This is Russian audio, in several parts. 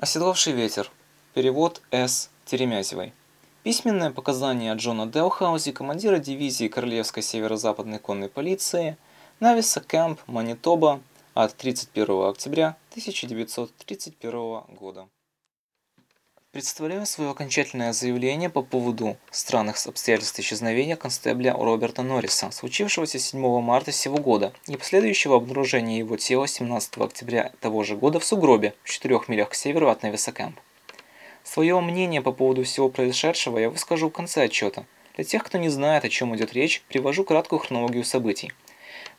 Оседлавший ветер. Перевод С. Теремязевой. Письменное показание Джона Делхаузи, командира дивизии Королевской северо-западной конной полиции, Нависа Кэмп, Манитоба, от 31 октября 1931 года. Представляю свое окончательное заявление по поводу странных обстоятельств исчезновения констебля Роберта Норриса, случившегося 7 марта сего года и последующего обнаружения его тела 17 октября того же года в сугробе в 4 милях к северу от Невиса Кэмп. Свое мнение по поводу всего произошедшего я выскажу в конце отчета. Для тех, кто не знает, о чем идет речь, привожу краткую хронологию событий.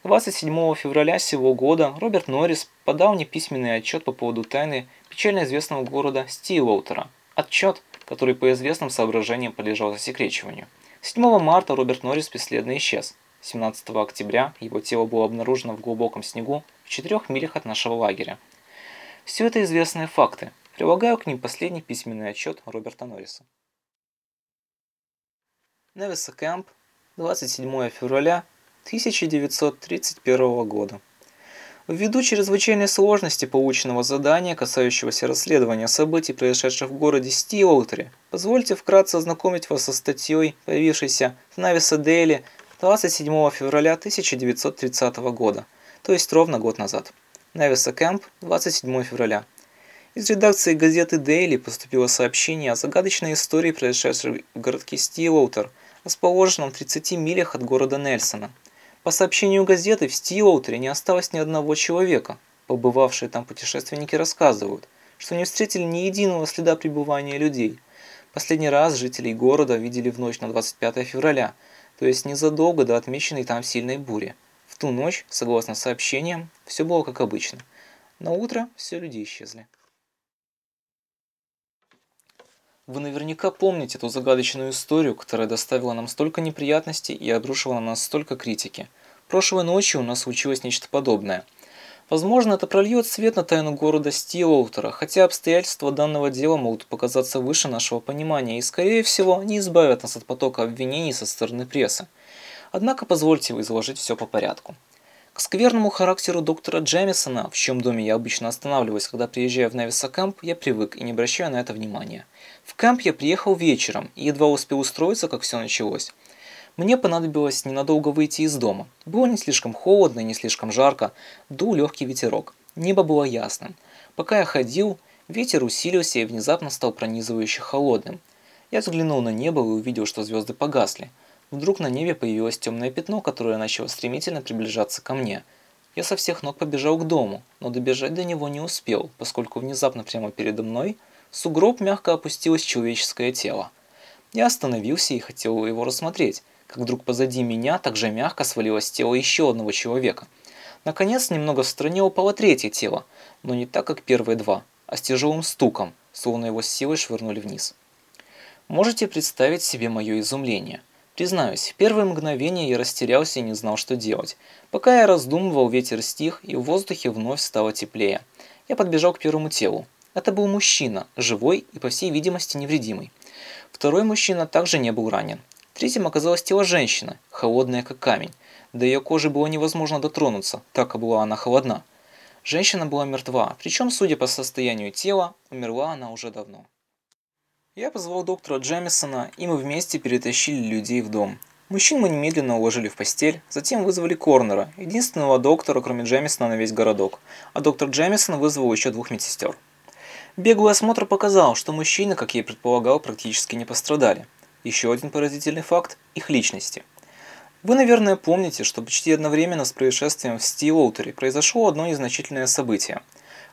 27 февраля сего года Роберт Норрис подал мне письменный отчет по поводу тайны печально известного города Стилоутера. Отчет, который по известным соображениям подлежал засекречиванию. 7 марта Роберт Норрис бесследно исчез. 17 октября его тело было обнаружено в глубоком снегу в 4 милях от нашего лагеря. Все это известные факты. Прилагаю к ним последний письменный отчет Роберта Норриса. Невиса Кэмп, 27 февраля 1931 года. Ввиду чрезвычайной сложности полученного задания, касающегося расследования событий, произошедших в городе Стилоутере, позвольте вкратце ознакомить вас со статьей, появившейся в Нависа Дейли 27 февраля 1930 года, то есть ровно год назад. Нависа Кэмп, 27 февраля. Из редакции газеты Daily поступило сообщение о загадочной истории, произошедшей в городке Стилоутер, расположенном в 30 милях от города Нельсона. По сообщению газеты, в Стилоутере не осталось ни одного человека. Побывавшие там путешественники рассказывают, что не встретили ни единого следа пребывания людей. Последний раз жителей города видели в ночь на 25 февраля, то есть незадолго до отмеченной там сильной бури. В ту ночь, согласно сообщениям, все было как обычно. На утро все люди исчезли. Вы наверняка помните ту загадочную историю, которая доставила нам столько неприятностей и обрушила на нас столько критики. Прошлой ночью у нас случилось нечто подобное. Возможно, это прольет свет на тайну города Стилоутера, хотя обстоятельства данного дела могут показаться выше нашего понимания и, скорее всего, не избавят нас от потока обвинений со стороны прессы. Однако позвольте изложить все по порядку. К скверному характеру доктора Джемисона, в чьем доме я обычно останавливаюсь, когда приезжаю в Невиса Кэмп, я привык и не обращаю на это внимания. В кэмп я приехал вечером и едва успел устроиться, как все началось. Мне понадобилось ненадолго выйти из дома. Было не слишком холодно и не слишком жарко, дул легкий ветерок. Небо было ясным. Пока я ходил, ветер усилился и внезапно стал пронизывающе холодным. Я взглянул на небо и увидел, что звезды погасли. Вдруг на небе появилось темное пятно, которое начало стремительно приближаться ко мне. Я со всех ног побежал к дому, но добежать до него не успел, поскольку внезапно прямо передо мной в сугроб мягко опустилось человеческое тело. Я остановился и хотел его рассмотреть, как вдруг позади меня также мягко свалилось тело еще одного человека. Наконец, немного в стороне упало третье тело, но не так, как первые два, а с тяжелым стуком, словно его с силой швырнули вниз. Можете представить себе мое изумление – Признаюсь, в первые мгновения я растерялся и не знал, что делать. Пока я раздумывал, ветер стих, и в воздухе вновь стало теплее. Я подбежал к первому телу. Это был мужчина, живой и, по всей видимости, невредимый. Второй мужчина также не был ранен. Третьим оказалось тело женщины, холодное как камень. До ее кожи было невозможно дотронуться, так была она холодна. Женщина была мертва, причем, судя по состоянию тела, умерла она уже давно. Я позвал доктора Джемисона, и мы вместе перетащили людей в дом. Мужчин мы немедленно уложили в постель, затем вызвали Корнера, единственного доктора, кроме Джемисона, на весь городок, а доктор Джемисон вызвал еще двух медсестер. Беглый осмотр показал, что мужчины, как я и предполагал, практически не пострадали. Еще один поразительный факт – их личности. Вы, наверное, помните, что почти одновременно с происшествием в Стилоутере произошло одно незначительное событие –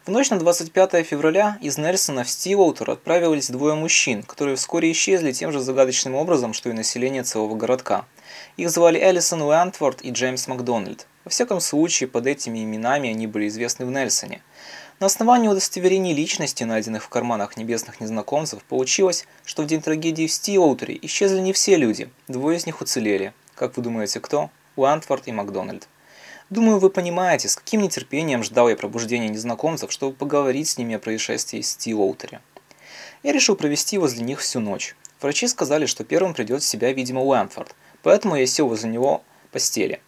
в ночь на 25 февраля из Нельсона в Стилоутер отправились двое мужчин, которые вскоре исчезли тем же загадочным образом, что и население целого городка. Их звали Элисон Уэнтворд и Джеймс Макдональд. Во всяком случае, под этими именами они были известны в Нельсоне. На основании удостоверений личности, найденных в карманах небесных незнакомцев, получилось, что в день трагедии в Стилоутере исчезли не все люди, двое из них уцелели. Как вы думаете, кто? Уэнтворд и Макдональд. Думаю, вы понимаете, с каким нетерпением ждал я пробуждения незнакомцев, чтобы поговорить с ними о происшествии в Стилоутере. Я решил провести возле них всю ночь. Врачи сказали, что первым придет в себя, видимо, Уэнфорд, поэтому я сел возле него постели.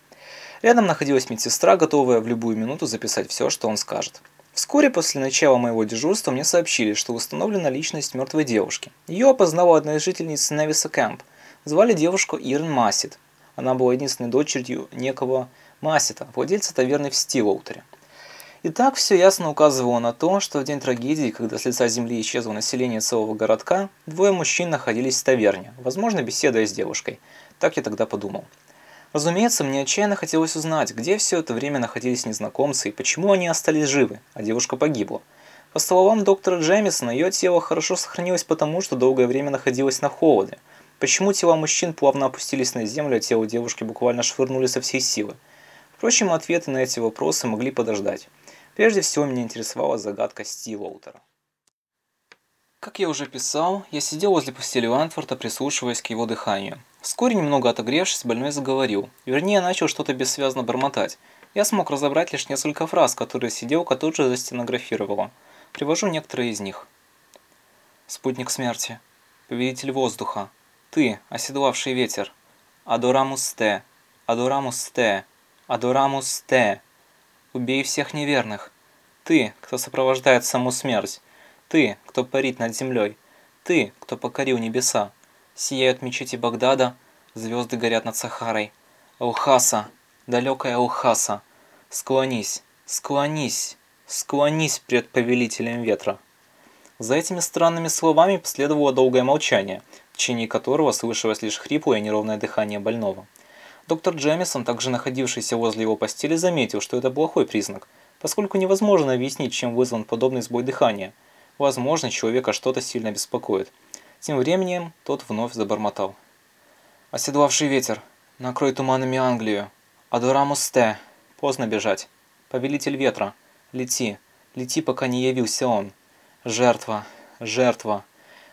Рядом находилась медсестра, готовая в любую минуту записать все, что он скажет. Вскоре после начала моего дежурства мне сообщили, что установлена личность мертвой девушки. Ее опознала одна из жительниц Невиса Кэмп. Звали девушку Ирен Массит. Она была единственной дочерью некого Массита, владельца таверны в Стилоутере. Итак, все ясно указывало на то, что в день трагедии, когда с лица земли исчезло население целого городка, двое мужчин находились в таверне, возможно, беседуя с девушкой. Так я тогда подумал. Разумеется, мне отчаянно хотелось узнать, где все это время находились незнакомцы и почему они остались живы, а девушка погибла. По словам доктора Джемисона, ее тело хорошо сохранилось потому, что долгое время находилось на холоде. Почему тела мужчин плавно опустились на землю, а тело девушки буквально швырнули со всей силы? Впрочем, ответы на эти вопросы могли подождать. Прежде всего, меня интересовала загадка Стилоутера. Как я уже писал, я сидел возле постели Лантфорда, прислушиваясь к его дыханию. Вскоре, немного отогревшись, больной заговорил. Вернее, начал что-то бессвязно бормотать. Я смог разобрать лишь несколько фраз, которые сиделка тут же застенографировала. Привожу некоторые из них. Спутник смерти. Повелитель воздуха. Ты, оседлавший ветер. Адорамус те. Адорамус те. Адорамус те. Убей всех неверных. Ты, кто сопровождает саму смерть. Ты, кто парит над землей. Ты, кто покорил небеса. Сияют мечети Багдада, звезды горят над Сахарой. Аухаса, далекая Аухаса, склонись, склонись, склонись пред повелителем ветра. За этими странными словами последовало долгое молчание, в течение которого слышалось лишь хриплое и неровное дыхание больного. Доктор Джемисон, также находившийся возле его постели, заметил, что это плохой признак, поскольку невозможно объяснить, чем вызван подобный сбой дыхания – Возможно, человека что-то сильно беспокоит. Тем временем тот вновь забормотал. «Оседлавший ветер, накрой туманами Англию. Адорамус Те, поздно бежать. Повелитель ветра, лети, лети, пока не явился он. Жертва, жертва.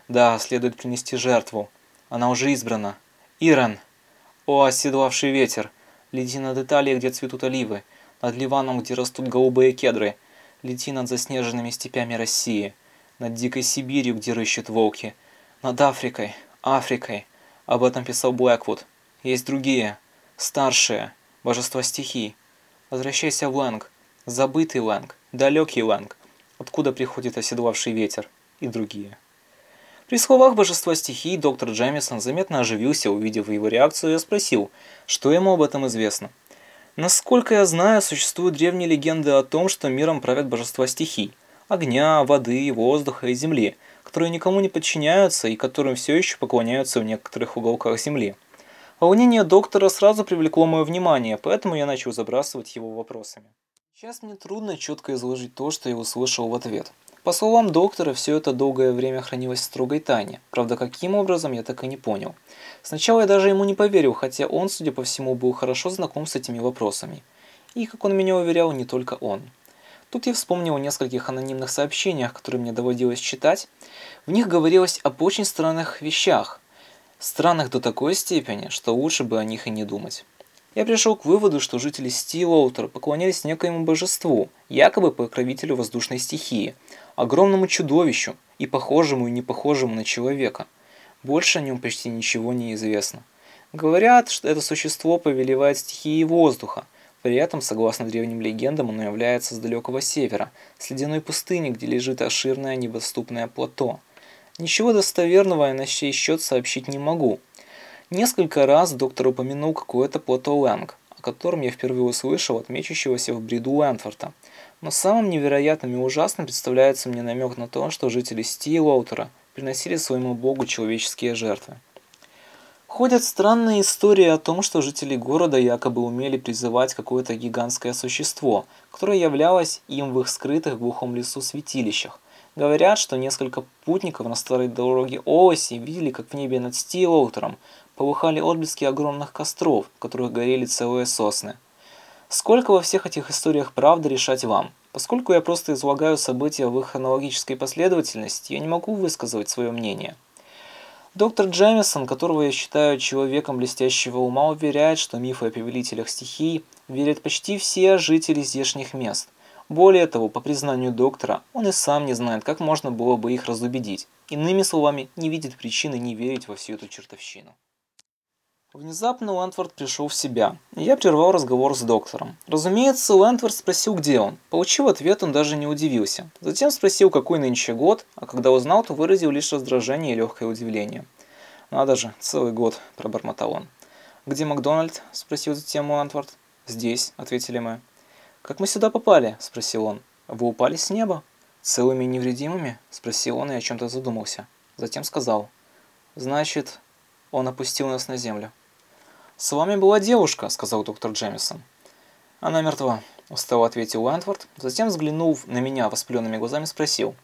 Да, следует принести жертву. Она уже избрана. Иран! О, оседлавший ветер! Лети над Италией, где цветут оливы, над Ливаном, где растут голубые кедры. Лети над заснеженными степями России над дикой Сибирью, где рыщут волки, над Африкой, Африкой. Об этом писал Блэквуд. Есть другие, старшие, божества стихий. Возвращайся в Лэнг, забытый Лэнг, далекий Лэнг, откуда приходит оседлавший ветер и другие. При словах божества стихий доктор Джемисон заметно оживился, увидев его реакцию, и спросил, что ему об этом известно. Насколько я знаю, существуют древние легенды о том, что миром правят божества стихий – огня, воды, воздуха и земли, которые никому не подчиняются и которым все еще поклоняются в некоторых уголках земли. Волнение доктора сразу привлекло мое внимание, поэтому я начал забрасывать его вопросами. Сейчас мне трудно четко изложить то, что я услышал в ответ. По словам доктора, все это долгое время хранилось в строгой тайне. Правда, каким образом, я так и не понял. Сначала я даже ему не поверил, хотя он, судя по всему, был хорошо знаком с этими вопросами. И, как он меня уверял, не только он. Тут я вспомнил о нескольких анонимных сообщениях, которые мне доводилось читать. В них говорилось об очень странных вещах. Странных до такой степени, что лучше бы о них и не думать. Я пришел к выводу, что жители Стилоутера поклонялись некоему божеству, якобы покровителю воздушной стихии, огромному чудовищу и похожему и не похожему на человека. Больше о нем почти ничего не известно. Говорят, что это существо повелевает стихией воздуха – при этом, согласно древним легендам, оно является с далекого севера, с ледяной пустыни, где лежит обширное недоступное плато. Ничего достоверного я на сей счет сообщить не могу. Несколько раз доктор упомянул какое-то плато Лэнг, о котором я впервые услышал от мечущегося в бреду Лэнфорта. Но самым невероятным и ужасным представляется мне намек на то, что жители Стилоутера приносили своему богу человеческие жертвы. Ходят странные истории о том, что жители города якобы умели призывать какое-то гигантское существо, которое являлось им в их скрытых в глухом лесу святилищах. Говорят, что несколько путников на старой дороге Оси видели, как в небе над Стилоутером полыхали отблески огромных костров, в которых горели целые сосны. Сколько во всех этих историях правды решать вам? Поскольку я просто излагаю события в их хронологической последовательности, я не могу высказывать свое мнение. Доктор Джемисон, которого я считаю человеком блестящего ума, уверяет, что мифы о повелителях стихий верят почти все жители здешних мест. Более того, по признанию доктора, он и сам не знает, как можно было бы их разубедить. Иными словами, не видит причины не верить во всю эту чертовщину. Внезапно Уэнтворд пришел в себя, и я прервал разговор с доктором. Разумеется, Уэнтворд спросил, где он. Получив ответ, он даже не удивился. Затем спросил, какой нынче год, а когда узнал, то выразил лишь раздражение и легкое удивление. «Надо же, целый год», – пробормотал он. «Где Макдональд?» – спросил затем Уэнтворд. «Здесь», – ответили мы. «Как мы сюда попали?» – спросил он. «Вы упали с неба?» «Целыми и невредимыми?» – спросил он и о чем-то задумался. Затем сказал. «Значит, он опустил нас на землю». «С вами была девушка», — сказал доктор Джемисон. «Она мертва», — устало ответил Уэнтворд. Затем, взглянув на меня воспаленными глазами, спросил.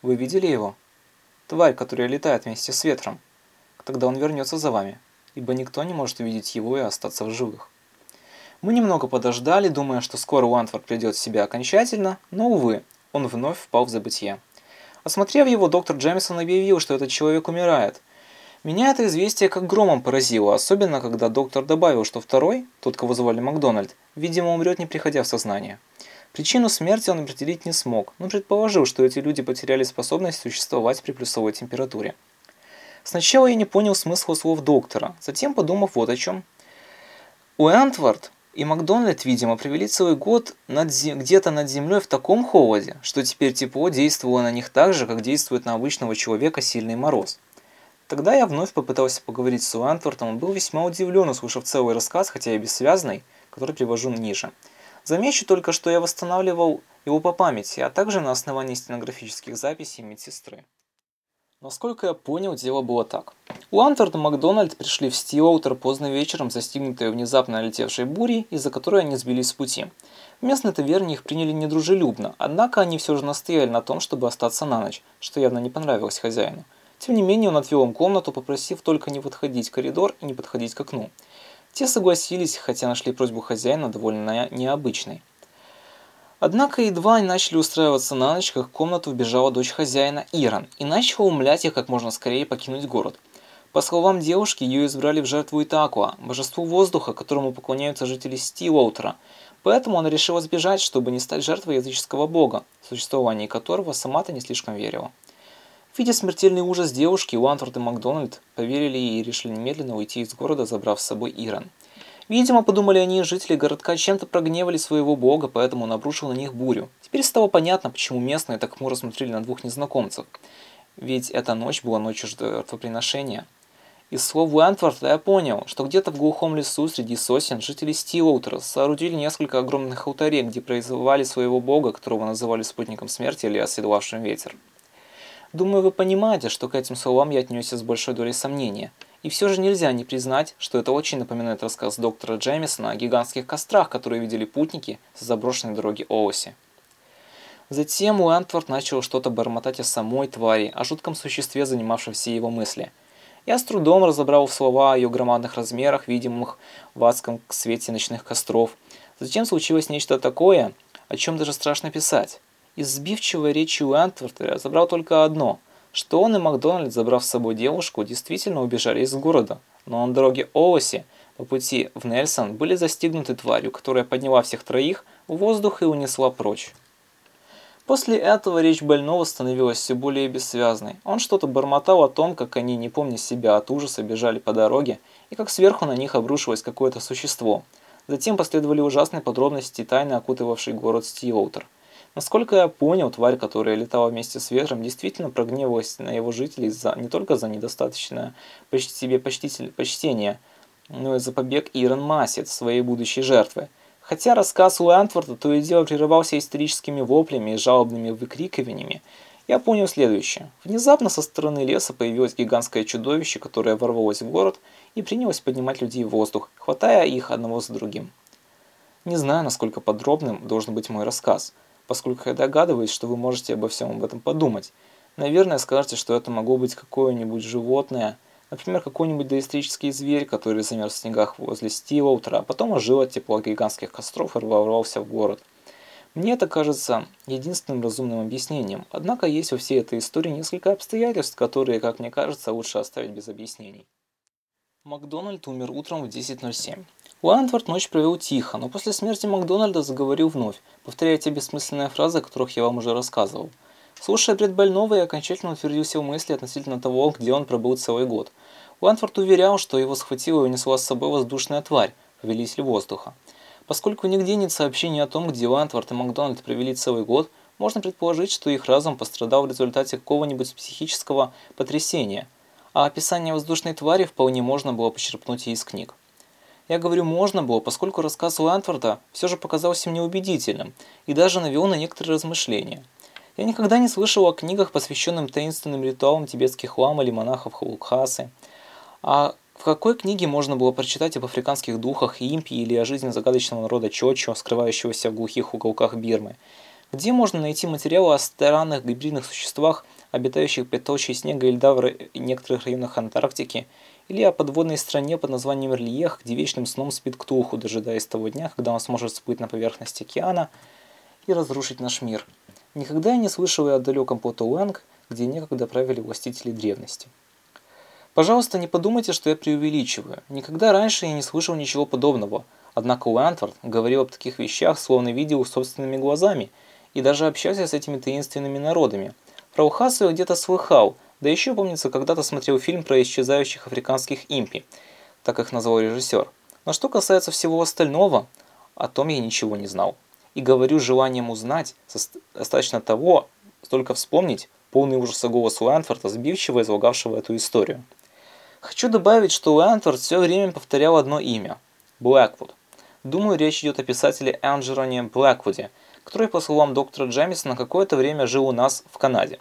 «Вы видели его?» «Тварь, которая летает вместе с ветром. Тогда он вернется за вами, ибо никто не может увидеть его и остаться в живых». Мы немного подождали, думая, что скоро Уэнтворд придет в себя окончательно, но, увы, он вновь впал в забытье. Осмотрев его, доктор Джемисон объявил, что этот человек умирает, меня это известие как громом поразило, особенно когда доктор добавил, что второй, тот, кого звали Макдональд, видимо, умрет не приходя в сознание. Причину смерти он определить не смог, но предположил, что эти люди потеряли способность существовать при плюсовой температуре. Сначала я не понял смысла слов доктора, затем подумав вот о чем. Уэнтвард и Макдональд, видимо, провели целый год где-то над землей в таком холоде, что теперь тепло действовало на них так же, как действует на обычного человека сильный мороз. Тогда я вновь попытался поговорить с Уэнтвортом, он был весьма удивлен, услышав целый рассказ, хотя и бессвязный, который привожу ниже. Замечу только, что я восстанавливал его по памяти, а также на основании стенографических записей медсестры. Насколько я понял, дело было так. Уантвард и Макдональд пришли в Стилоутер поздно вечером, застигнутые внезапно налетевшей бурей, из-за которой они сбились с пути. В местной таверне их приняли недружелюбно, однако они все же настояли на том, чтобы остаться на ночь, что явно не понравилось хозяину. Тем не менее, он отвел им комнату, попросив только не подходить в коридор и не подходить к окну. Те согласились, хотя нашли просьбу хозяина довольно необычной. Однако едва они начали устраиваться на ночь, как в комнату вбежала дочь хозяина Иран и начала умолять их как можно скорее покинуть город. По словам девушки, ее избрали в жертву Итакуа, божеству воздуха, которому поклоняются жители Стилоутера, поэтому она решила сбежать, чтобы не стать жертвой языческого бога, в существование которого сама-то не слишком верила. Видя смертельный ужас девушки, Уантфорд и Макдональд поверили ей и решили немедленно уйти из города, забрав с собой Иран. Видимо, подумали они, жители городка чем-то прогневали своего бога, поэтому он обрушил на них бурю. Теперь стало понятно, почему местные так хмуро смотрели на двух незнакомцев. Ведь эта ночь была ночью жертвоприношения. Из слов Уэнтворта я понял, что где-то в глухом лесу среди сосен жители Стилоутера соорудили несколько огромных алтарей, где произвали своего бога, которого называли спутником смерти или оседлавшим ветер. Думаю, вы понимаете, что к этим словам я отнесся с большой долей сомнения. И все же нельзя не признать, что это очень напоминает рассказ доктора Джеймисона о гигантских кострах, которые видели путники с заброшенной дороги Оуси. Затем Уэнтворд начал что-то бормотать о самой твари, о жутком существе, занимавшем все его мысли. Я с трудом разобрал в слова о ее громадных размерах, видимых в адском свете ночных костров. Затем случилось нечто такое, о чем даже страшно писать. Из сбивчивой речи Уэнтворта я забрал только одно, что он и Макдональд, забрав с собой девушку, действительно убежали из города, но на дороге Оуси по пути в Нельсон были застигнуты тварью, которая подняла всех троих в воздух и унесла прочь. После этого речь больного становилась все более бессвязной. Он что-то бормотал о том, как они, не помня себя от ужаса, бежали по дороге, и как сверху на них обрушилось какое-то существо. Затем последовали ужасные подробности, тайны окутывавшей город Стилоутер. Насколько я понял, тварь, которая летала вместе с ветром, действительно прогневалась на его жителей за, не только за недостаточное почти себе почтитель, почтение, но и за побег Ирон Массет, своей будущей жертвы. Хотя рассказ Уэнтворта то и дело прерывался истерическими воплями и жалобными выкрикиваниями, я понял следующее. Внезапно со стороны леса появилось гигантское чудовище, которое ворвалось в город и принялось поднимать людей в воздух, хватая их одного за другим. Не знаю, насколько подробным должен быть мой рассказ – поскольку я догадываюсь, что вы можете обо всем об этом подумать. Наверное, скажете, что это могло быть какое-нибудь животное, например, какой-нибудь доисторический зверь, который замерз в снегах возле Стива утра, а потом ожил от тепла гигантских костров и ворвался в город. Мне это кажется единственным разумным объяснением, однако есть во всей этой истории несколько обстоятельств, которые, как мне кажется, лучше оставить без объяснений. Макдональд умер утром в 10.07. Уэнтворд ночь провел тихо, но после смерти Макдональда заговорил вновь, повторяя те бессмысленные фразы, о которых я вам уже рассказывал. Слушая бред больного, я окончательно утвердился в мысли относительно того, где он пробыл целый год. Ланфорд уверял, что его схватила и унесла с собой воздушная тварь, повелитель воздуха. Поскольку нигде нет сообщений о том, где Ланфорд и Макдональд провели целый год, можно предположить, что их разум пострадал в результате какого-нибудь психического потрясения, а описание воздушной твари вполне можно было почерпнуть и из книг. Я говорю «можно было», поскольку рассказ Лантворда все же показался мне убедительным и даже навел на некоторые размышления. Я никогда не слышал о книгах, посвященных таинственным ритуалам тибетских лам или монахов Хаулкхасы. А в какой книге можно было прочитать об африканских духах импи или о жизни загадочного народа Чочо, скрывающегося в глухих уголках Бирмы? Где можно найти материалы о странных гибридных существах, обитающих под толщей снега и льда в некоторых районах Антарктики – или о подводной стране под названием Рлиех, где вечным сном спит Ктулху, дожидаясь того дня, когда он сможет всплыть на поверхность океана и разрушить наш мир. Никогда я не слышал и о далеком Потоуэнг, где некогда правили властители древности. Пожалуйста, не подумайте, что я преувеличиваю. Никогда раньше я не слышал ничего подобного. Однако Уэнтворд говорил об таких вещах, словно видел их собственными глазами, и даже общался с этими таинственными народами. Про Ухасу я где-то слыхал – да еще, помнится, когда-то смотрел фильм про исчезающих африканских импи, так их назвал режиссер. Но что касается всего остального, о том я ничего не знал. И говорю желанием узнать, достаточно того, только вспомнить полный ужаса голос Уэнфорда, сбивчиво излагавшего эту историю. Хочу добавить, что Уэнфорд все время повторял одно имя – Блэквуд. Думаю, речь идет о писателе Энджероне Блэквуде, который, по словам доктора Джемисона, какое-то время жил у нас в Канаде.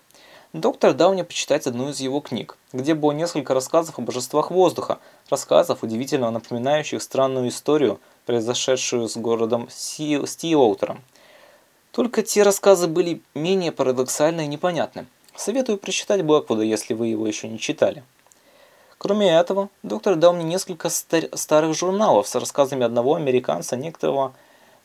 Доктор дал мне почитать одну из его книг, где было несколько рассказов о божествах воздуха, рассказов, удивительно напоминающих странную историю, произошедшую с городом Стилоутером. Только те рассказы были менее парадоксальны и непонятны. Советую прочитать Блэквуда, если вы его еще не читали. Кроме этого, доктор дал мне несколько стар старых журналов с рассказами одного американца, некоторого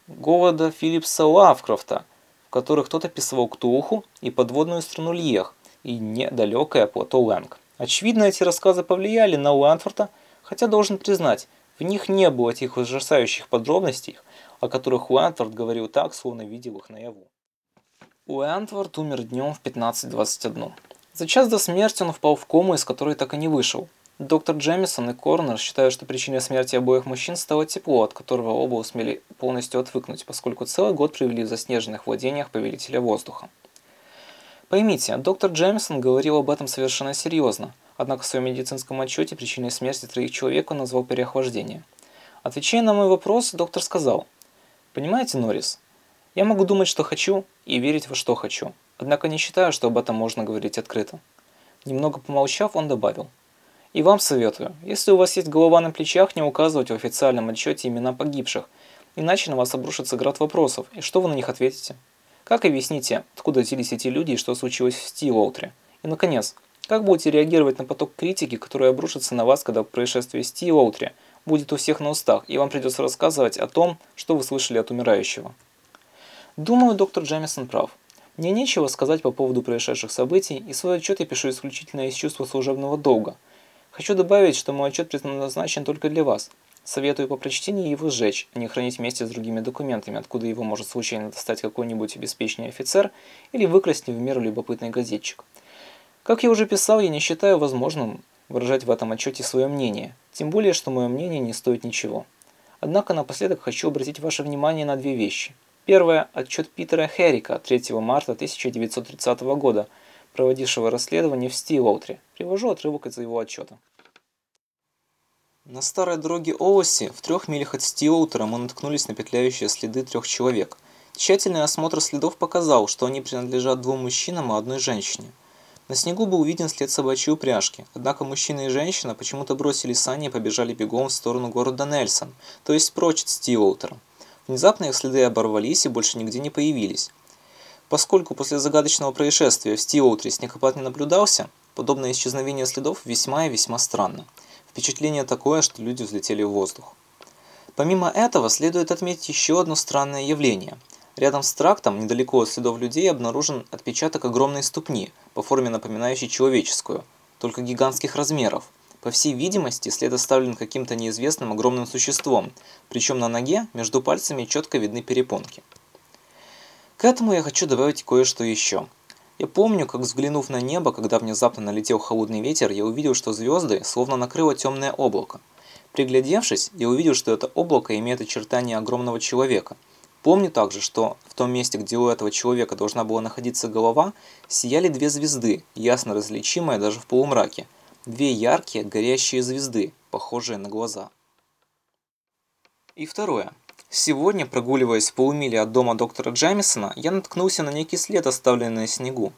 Говарда Филлипса Лавкрафта, которых кто-то писал Ктулху и подводную страну Льех, и недалекое плато Лэнг. Очевидно, эти рассказы повлияли на Уэнфорта, хотя должен признать, в них не было тех ужасающих подробностей, о которых Уэнфорд говорил так, словно видел их наяву. Уэнфорд умер днем в 15.21. За час до смерти он впал в кому, из которой так и не вышел. Доктор Джемисон и Корнер считают, что причиной смерти обоих мужчин стало тепло, от которого оба усмели полностью отвыкнуть, поскольку целый год провели в заснеженных владениях повелителя воздуха. Поймите, доктор Джемисон говорил об этом совершенно серьезно, однако в своем медицинском отчете причиной смерти троих человек он назвал переохлаждение. Отвечая на мой вопрос, доктор сказал, «Понимаете, Норрис, я могу думать, что хочу, и верить во что хочу, однако не считаю, что об этом можно говорить открыто». Немного помолчав, он добавил, «И вам советую, если у вас есть голова на плечах, не указывать в официальном отчете имена погибших, иначе на вас обрушится град вопросов, и что вы на них ответите?» Как объясните, откуда взялись эти люди и что случилось в Стилоутре? И, наконец, как будете реагировать на поток критики, который обрушится на вас, когда происшествие Стилоутре будет у всех на устах, и вам придется рассказывать о том, что вы слышали от умирающего? Думаю, доктор Джемисон прав. Мне нечего сказать по поводу происшедших событий, и свой отчет я пишу исключительно из чувства служебного долга. Хочу добавить, что мой отчет предназначен только для вас – Советую по прочтении его сжечь, а не хранить вместе с другими документами, откуда его может случайно достать какой-нибудь обеспеченный офицер или выкрасть не в меру любопытный газетчик. Как я уже писал, я не считаю возможным выражать в этом отчете свое мнение, тем более, что мое мнение не стоит ничего. Однако напоследок хочу обратить ваше внимание на две вещи. Первое – отчет Питера Херрика 3 марта 1930 года, проводившего расследование в Стилоутре. Привожу отрывок из его отчета. На старой дороге Оуси, в трех милях от Стиоутера, мы наткнулись на петляющие следы трех человек. Тщательный осмотр следов показал, что они принадлежат двум мужчинам и одной женщине. На снегу был виден след собачьей упряжки, однако мужчина и женщина почему-то бросили сани и побежали бегом в сторону города Нельсон, то есть прочь от Стиоутера. Внезапно их следы оборвались и больше нигде не появились. Поскольку после загадочного происшествия в Стиоутере снегопад не наблюдался, подобное исчезновение следов весьма и весьма странно. Впечатление такое, что люди взлетели в воздух. Помимо этого, следует отметить еще одно странное явление. Рядом с трактом, недалеко от следов людей, обнаружен отпечаток огромной ступни, по форме напоминающей человеческую, только гигантских размеров. По всей видимости, след оставлен каким-то неизвестным огромным существом, причем на ноге между пальцами четко видны перепонки. К этому я хочу добавить кое-что еще. Я помню, как взглянув на небо, когда внезапно налетел холодный ветер, я увидел, что звезды словно накрыло темное облако. Приглядевшись, я увидел, что это облако имеет очертания огромного человека. Помню также, что в том месте, где у этого человека должна была находиться голова, сияли две звезды, ясно различимые даже в полумраке. Две яркие, горящие звезды, похожие на глаза. И второе. Сегодня, прогуливаясь в полумиле от дома доктора Джемисона, я наткнулся на некий след, оставленный на снегу.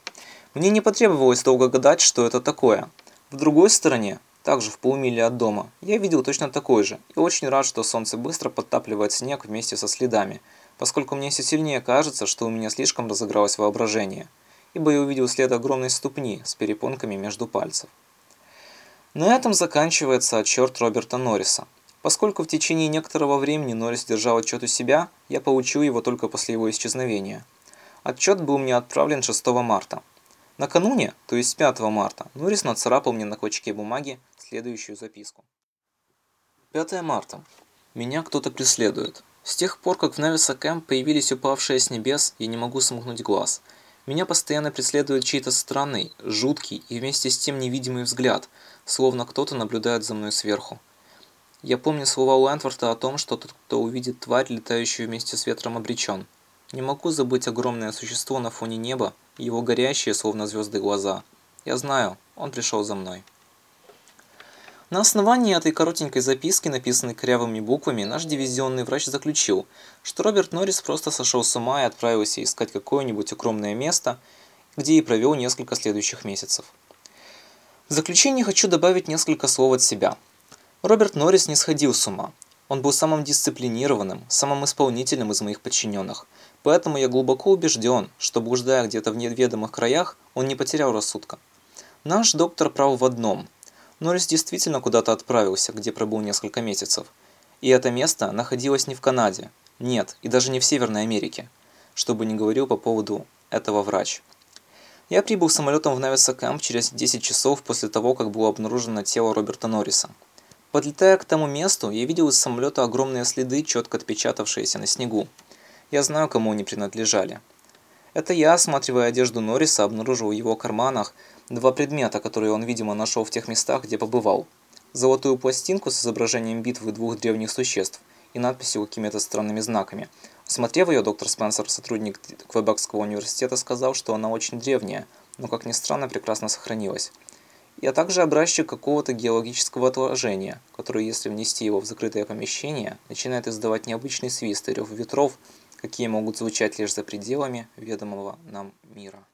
Мне не потребовалось долго гадать, что это такое. В другой стороне, также в полумиле от дома, я видел точно такой же, и очень рад, что солнце быстро подтапливает снег вместе со следами, поскольку мне все сильнее кажется, что у меня слишком разыгралось воображение, ибо я увидел след огромной ступни с перепонками между пальцев. На этом заканчивается отчет Роберта Норриса. Поскольку в течение некоторого времени Норрис держал отчет у себя, я получил его только после его исчезновения. Отчет был мне отправлен 6 марта. Накануне, то есть 5 марта, Норрис нацарапал мне на клочке бумаги следующую записку. 5 марта. Меня кто-то преследует. С тех пор, как в Невиса Кэмп появились упавшие с небес, я не могу сомкнуть глаз. Меня постоянно преследует чей-то странный, жуткий и вместе с тем невидимый взгляд, словно кто-то наблюдает за мной сверху. Я помню слова Уэнтворта о том, что тот, кто увидит тварь, летающую вместе с ветром, обречен. Не могу забыть огромное существо на фоне неба его горящие, словно звезды, глаза. Я знаю, он пришел за мной. На основании этой коротенькой записки, написанной корявыми буквами, наш дивизионный врач заключил, что Роберт Норрис просто сошел с ума и отправился искать какое-нибудь укромное место, где и провел несколько следующих месяцев. В заключение хочу добавить несколько слов от себя – Роберт Норрис не сходил с ума. Он был самым дисциплинированным, самым исполнительным из моих подчиненных. Поэтому я глубоко убежден, что блуждая где-то в неведомых краях, он не потерял рассудка. Наш доктор прав в одном. Норрис действительно куда-то отправился, где пробыл несколько месяцев. И это место находилось не в Канаде. Нет, и даже не в Северной Америке. Что бы ни говорил по поводу этого врач. Я прибыл самолетом в Нависа Кэмп через 10 часов после того, как было обнаружено тело Роберта Норриса. Подлетая к тому месту, я видел из самолета огромные следы, четко отпечатавшиеся на снегу. Я знаю, кому они принадлежали. Это я, осматривая одежду Норриса, обнаружил в его карманах два предмета, которые он, видимо, нашел в тех местах, где побывал. Золотую пластинку с изображением битвы двух древних существ и надписью какими-то странными знаками. Смотрев ее, доктор Спенсер, сотрудник Квебекского университета, сказал, что она очень древняя, но, как ни странно, прекрасно сохранилась а также образчик какого-то геологического отложения, который, если внести его в закрытое помещение, начинает издавать необычный свист и рев ветров, какие могут звучать лишь за пределами ведомого нам мира.